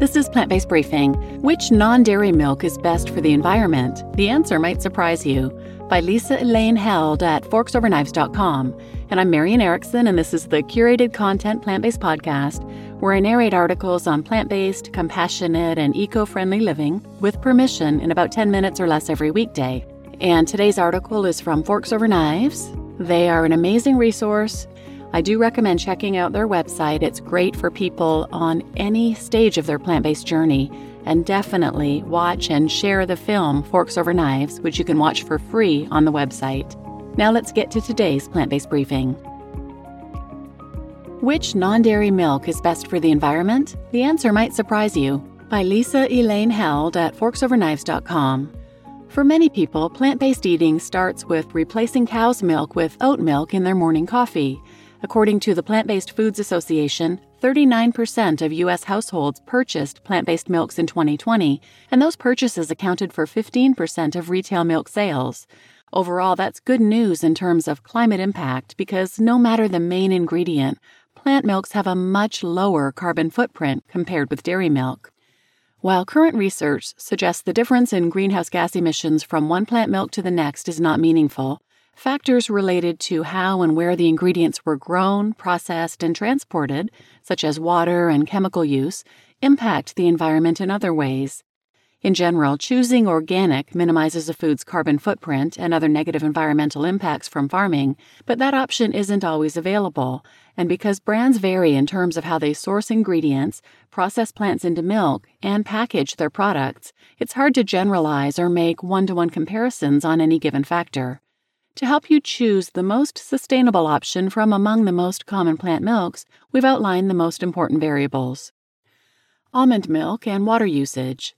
This is Plant Based Briefing. Which non dairy milk is best for the environment? The answer might surprise you. By Lisa Elaine Held at forksoverknives.com. And I'm Marian Erickson, and this is the curated content plant based podcast where I narrate articles on plant based, compassionate, and eco friendly living with permission in about 10 minutes or less every weekday. And today's article is from Forks Over Knives. They are an amazing resource I do recommend checking out their website. It's great for people on any stage of their plant based journey. And definitely watch and share the film Forks Over Knives, which you can watch for free on the website. Now let's get to today's plant based briefing. Which non dairy milk is best for the environment? The answer might surprise you. By Lisa Elaine Held at forksoverknives.com. For many people, plant based eating starts with replacing cow's milk with oat milk in their morning coffee. According to the Plant Based Foods Association, 39% of U.S. households purchased plant based milks in 2020, and those purchases accounted for 15% of retail milk sales. Overall, that's good news in terms of climate impact because no matter the main ingredient, plant milks have a much lower carbon footprint compared with dairy milk. While current research suggests the difference in greenhouse gas emissions from one plant milk to the next is not meaningful, Factors related to how and where the ingredients were grown, processed, and transported, such as water and chemical use, impact the environment in other ways. In general, choosing organic minimizes a food's carbon footprint and other negative environmental impacts from farming, but that option isn't always available. And because brands vary in terms of how they source ingredients, process plants into milk, and package their products, it's hard to generalize or make one to one comparisons on any given factor. To help you choose the most sustainable option from among the most common plant milks, we've outlined the most important variables. Almond milk and water usage.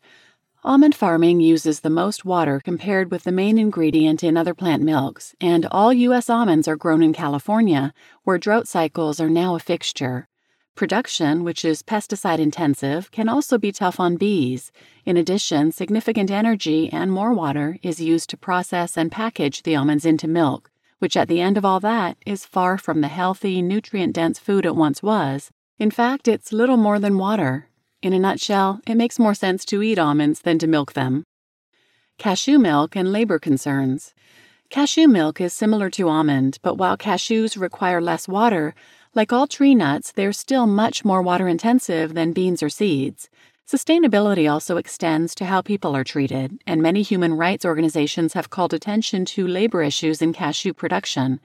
Almond farming uses the most water compared with the main ingredient in other plant milks, and all U.S. almonds are grown in California, where drought cycles are now a fixture. Production, which is pesticide intensive, can also be tough on bees. In addition, significant energy and more water is used to process and package the almonds into milk, which at the end of all that is far from the healthy, nutrient dense food it once was. In fact, it's little more than water. In a nutshell, it makes more sense to eat almonds than to milk them. Cashew milk and labor concerns. Cashew milk is similar to almond, but while cashews require less water, like all tree nuts, they're still much more water intensive than beans or seeds. Sustainability also extends to how people are treated, and many human rights organizations have called attention to labor issues in cashew production.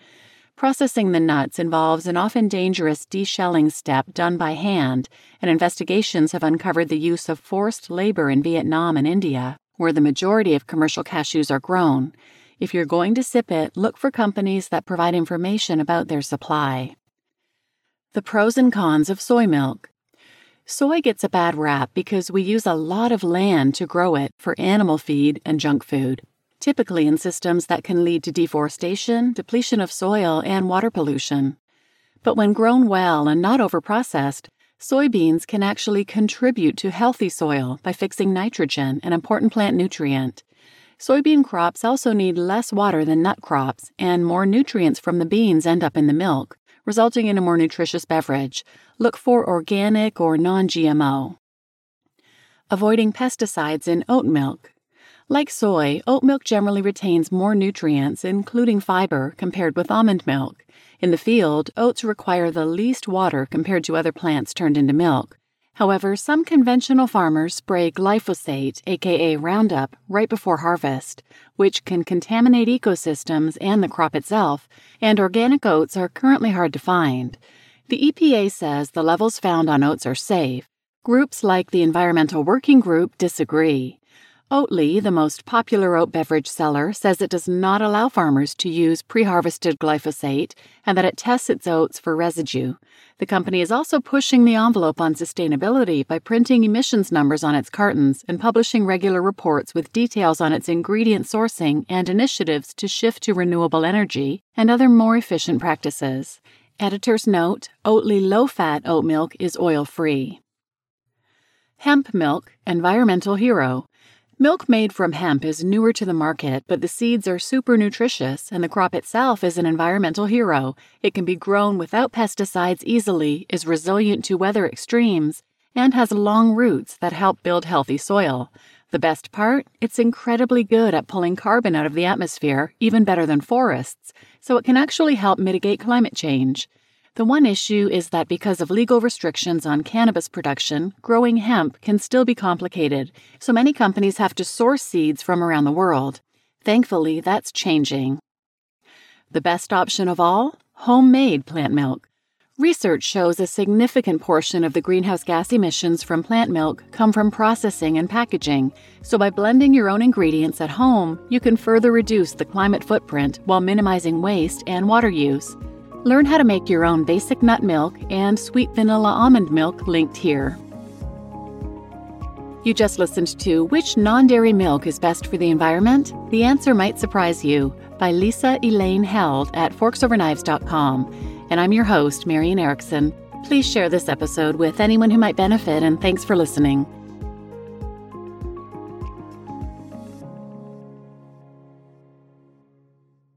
Processing the nuts involves an often dangerous deshelling step done by hand, and investigations have uncovered the use of forced labor in Vietnam and India, where the majority of commercial cashews are grown. If you're going to sip it, look for companies that provide information about their supply. The pros and cons of soy milk. Soy gets a bad rap because we use a lot of land to grow it for animal feed and junk food, typically in systems that can lead to deforestation, depletion of soil, and water pollution. But when grown well and not overprocessed, soybeans can actually contribute to healthy soil by fixing nitrogen, an important plant nutrient. Soybean crops also need less water than nut crops, and more nutrients from the beans end up in the milk resulting in a more nutritious beverage. Look for organic or non GMO. Avoiding pesticides in oat milk. Like soy, oat milk generally retains more nutrients, including fiber, compared with almond milk. In the field, oats require the least water compared to other plants turned into milk. However, some conventional farmers spray glyphosate, aka Roundup, right before harvest, which can contaminate ecosystems and the crop itself, and organic oats are currently hard to find. The EPA says the levels found on oats are safe. Groups like the Environmental Working Group disagree. Oatly, the most popular oat beverage seller, says it does not allow farmers to use pre harvested glyphosate and that it tests its oats for residue. The company is also pushing the envelope on sustainability by printing emissions numbers on its cartons and publishing regular reports with details on its ingredient sourcing and initiatives to shift to renewable energy and other more efficient practices. Editor's note Oatly low fat oat milk is oil free. Hemp milk, environmental hero. Milk made from hemp is newer to the market, but the seeds are super nutritious and the crop itself is an environmental hero. It can be grown without pesticides easily, is resilient to weather extremes, and has long roots that help build healthy soil. The best part? It's incredibly good at pulling carbon out of the atmosphere, even better than forests, so it can actually help mitigate climate change. The one issue is that because of legal restrictions on cannabis production, growing hemp can still be complicated, so many companies have to source seeds from around the world. Thankfully, that's changing. The best option of all? Homemade plant milk. Research shows a significant portion of the greenhouse gas emissions from plant milk come from processing and packaging. So, by blending your own ingredients at home, you can further reduce the climate footprint while minimizing waste and water use. Learn how to make your own basic nut milk and sweet vanilla almond milk linked here. You just listened to Which Non Dairy Milk is Best for the Environment? The Answer Might Surprise You by Lisa Elaine Held at forksoverknives.com and I'm your host, Marian Erickson. Please share this episode with anyone who might benefit, and thanks for listening.